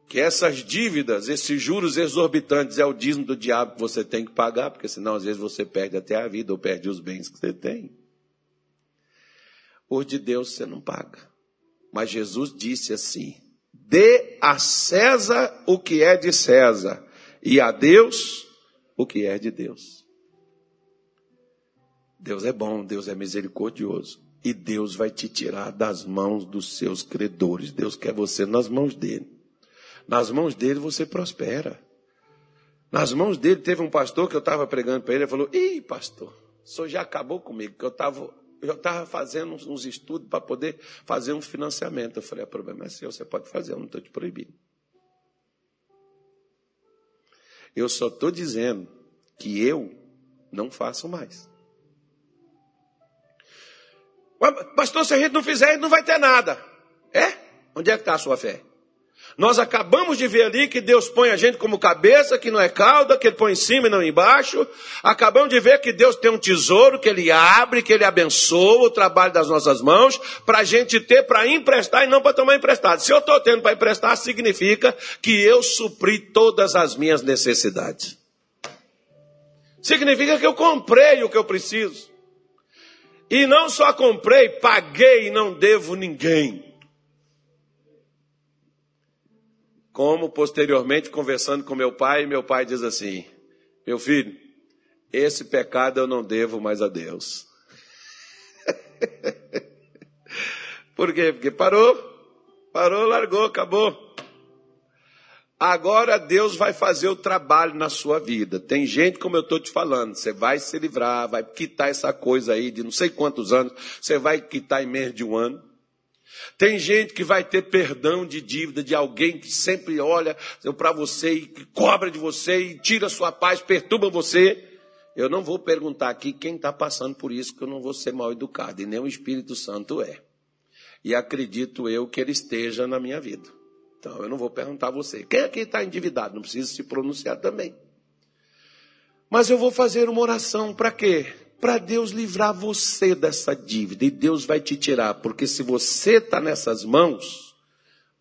Speaker 1: que essas dívidas, esses juros exorbitantes, é o dízimo do diabo que você tem que pagar, porque senão às vezes você perde até a vida ou perde os bens que você tem. Por de Deus você não paga. Mas Jesus disse assim: dê a César o que é de César, e a Deus o que é de Deus. Deus é bom, Deus é misericordioso. E Deus vai te tirar das mãos dos seus credores. Deus quer você nas mãos dele. Nas mãos dele você prospera. Nas mãos dele teve um pastor que eu estava pregando para ele, ele falou: Ih, pastor, o senhor já acabou comigo, que eu estava eu estava fazendo uns, uns estudos para poder fazer um financiamento. Eu falei, o problema é seu, você pode fazer, eu não estou te proibindo. Eu só estou dizendo que eu não faço mais. Pastor, se a gente não fizer, não vai ter nada. É? Onde é que está a sua fé? Nós acabamos de ver ali que Deus põe a gente como cabeça, que não é cauda, que Ele põe em cima e não embaixo. Acabamos de ver que Deus tem um tesouro, que Ele abre, que Ele abençoa o trabalho das nossas mãos, para a gente ter para emprestar e não para tomar emprestado. Se eu estou tendo para emprestar, significa que eu supri todas as minhas necessidades. Significa que eu comprei o que eu preciso. E não só comprei, paguei e não devo ninguém. Como posteriormente, conversando com meu pai, meu pai diz assim: Meu filho, esse pecado eu não devo mais a Deus. Por quê? Porque parou, parou, largou, acabou. Agora Deus vai fazer o trabalho na sua vida. Tem gente, como eu estou te falando, você vai se livrar, vai quitar essa coisa aí de não sei quantos anos, você vai quitar em menos de um ano. Tem gente que vai ter perdão de dívida de alguém que sempre olha para você e cobra de você e tira sua paz, perturba você. Eu não vou perguntar aqui quem está passando por isso, que eu não vou ser mal educado, e nem o Espírito Santo é. E acredito eu que ele esteja na minha vida. Então eu não vou perguntar a você. Quem aqui está endividado? Não precisa se pronunciar também. Mas eu vou fazer uma oração para quê? para Deus livrar você dessa dívida. E Deus vai te tirar, porque se você está nessas mãos,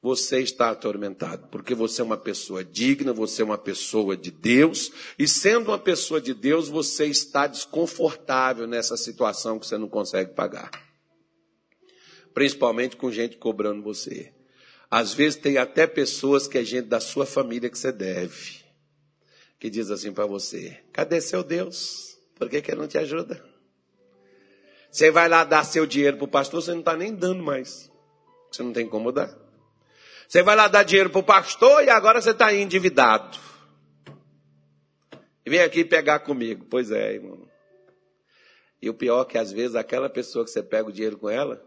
Speaker 1: você está atormentado, porque você é uma pessoa digna, você é uma pessoa de Deus, e sendo uma pessoa de Deus, você está desconfortável nessa situação que você não consegue pagar. Principalmente com gente cobrando você. Às vezes tem até pessoas que é gente da sua família que você deve, que diz assim para você: cadê seu Deus? Por que, que ele não te ajuda? Você vai lá dar seu dinheiro para o pastor, você não está nem dando mais. Você não tem como dar. Você vai lá dar dinheiro para o pastor e agora você está endividado. E vem aqui pegar comigo. Pois é, irmão. E o pior é que às vezes aquela pessoa que você pega o dinheiro com ela,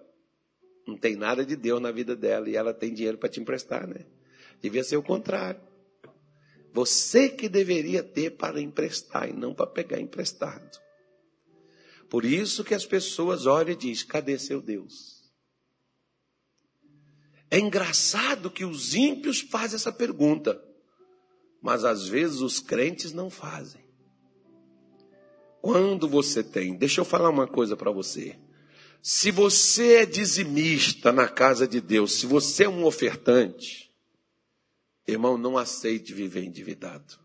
Speaker 1: não tem nada de Deus na vida dela e ela tem dinheiro para te emprestar, né? Devia ser o contrário. Você que deveria ter para emprestar e não para pegar emprestado. Por isso que as pessoas olham e dizem: cadê seu Deus? É engraçado que os ímpios fazem essa pergunta, mas às vezes os crentes não fazem. Quando você tem, deixa eu falar uma coisa para você. Se você é dizimista na casa de Deus, se você é um ofertante, Irmão, não aceite viver endividado.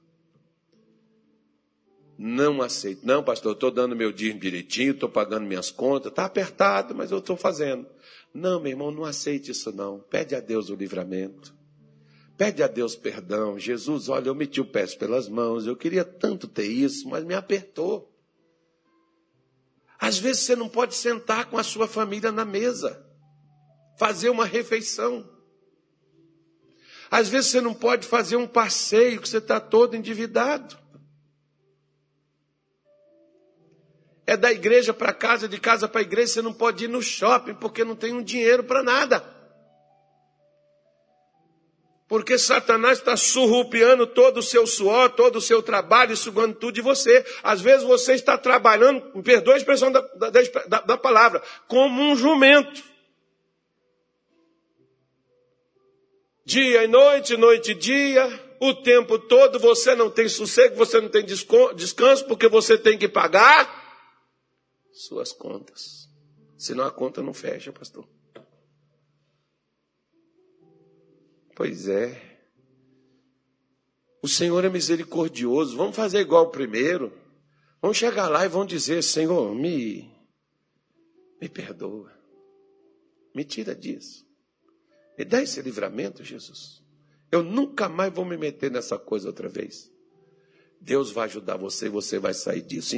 Speaker 1: Não aceite. Não, pastor, eu estou dando meu dízimo direitinho, estou pagando minhas contas, está apertado, mas eu estou fazendo. Não, meu irmão, não aceite isso não. Pede a Deus o livramento. Pede a Deus perdão. Jesus, olha, eu meti o pé pelas mãos, eu queria tanto ter isso, mas me apertou. Às vezes você não pode sentar com a sua família na mesa, fazer uma refeição. Às vezes você não pode fazer um passeio que você está todo endividado. É da igreja para casa, de casa para igreja, você não pode ir no shopping porque não tem um dinheiro para nada. Porque Satanás está surrupiando todo o seu suor, todo o seu trabalho, sugando tudo de você. Às vezes você está trabalhando, perdoa a expressão da, da, da palavra, como um jumento. Dia e noite, noite e dia, o tempo todo você não tem sossego, você não tem descanso, porque você tem que pagar suas contas. Senão a conta não fecha, pastor. Pois é. O Senhor é misericordioso. Vamos fazer igual o primeiro. Vamos chegar lá e vamos dizer: Senhor, me, me perdoa. Me tira disso. Me dá esse livramento, Jesus. Eu nunca mais vou me meter nessa coisa outra vez. Deus vai ajudar você e você vai sair disso.